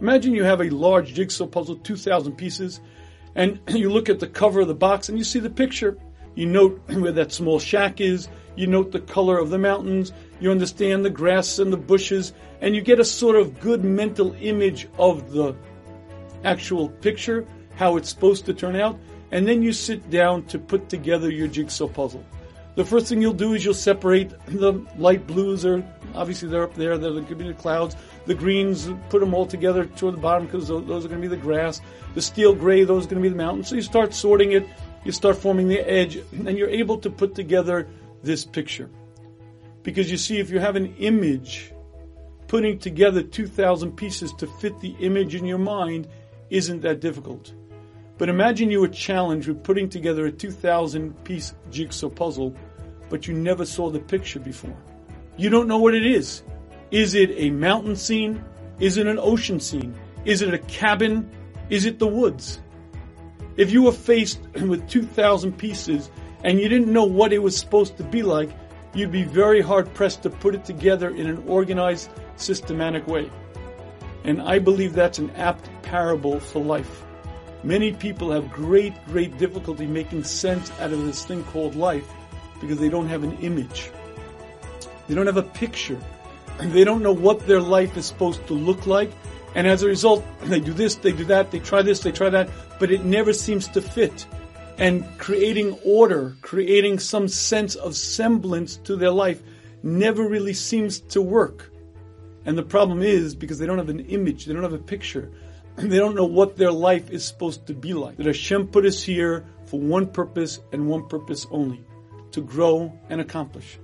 Imagine you have a large jigsaw puzzle, 2,000 pieces, and you look at the cover of the box and you see the picture. You note where that small shack is. You note the color of the mountains. You understand the grass and the bushes, and you get a sort of good mental image of the actual picture, how it's supposed to turn out, and then you sit down to put together your jigsaw puzzle. The first thing you'll do is you'll separate the light blues, or obviously they're up there, they're the clouds. The greens, put them all together toward the bottom because those are going to be the grass. The steel gray, those are going to be the mountains. So you start sorting it, you start forming the edge, and you're able to put together this picture. Because you see, if you have an image, putting together 2,000 pieces to fit the image in your mind isn't that difficult. But imagine you were challenged with putting together a 2,000 piece jigsaw puzzle, but you never saw the picture before. You don't know what it is. Is it a mountain scene? Is it an ocean scene? Is it a cabin? Is it the woods? If you were faced with 2,000 pieces and you didn't know what it was supposed to be like, you'd be very hard pressed to put it together in an organized, systematic way. And I believe that's an apt parable for life. Many people have great, great difficulty making sense out of this thing called life because they don't have an image. They don't have a picture. They don't know what their life is supposed to look like. And as a result, they do this, they do that, they try this, they try that, but it never seems to fit and creating order, creating some sense of semblance to their life never really seems to work. And the problem is because they don't have an image, they don't have a picture, and they don't know what their life is supposed to be like. That Hashem put us here for one purpose and one purpose only to grow and accomplish.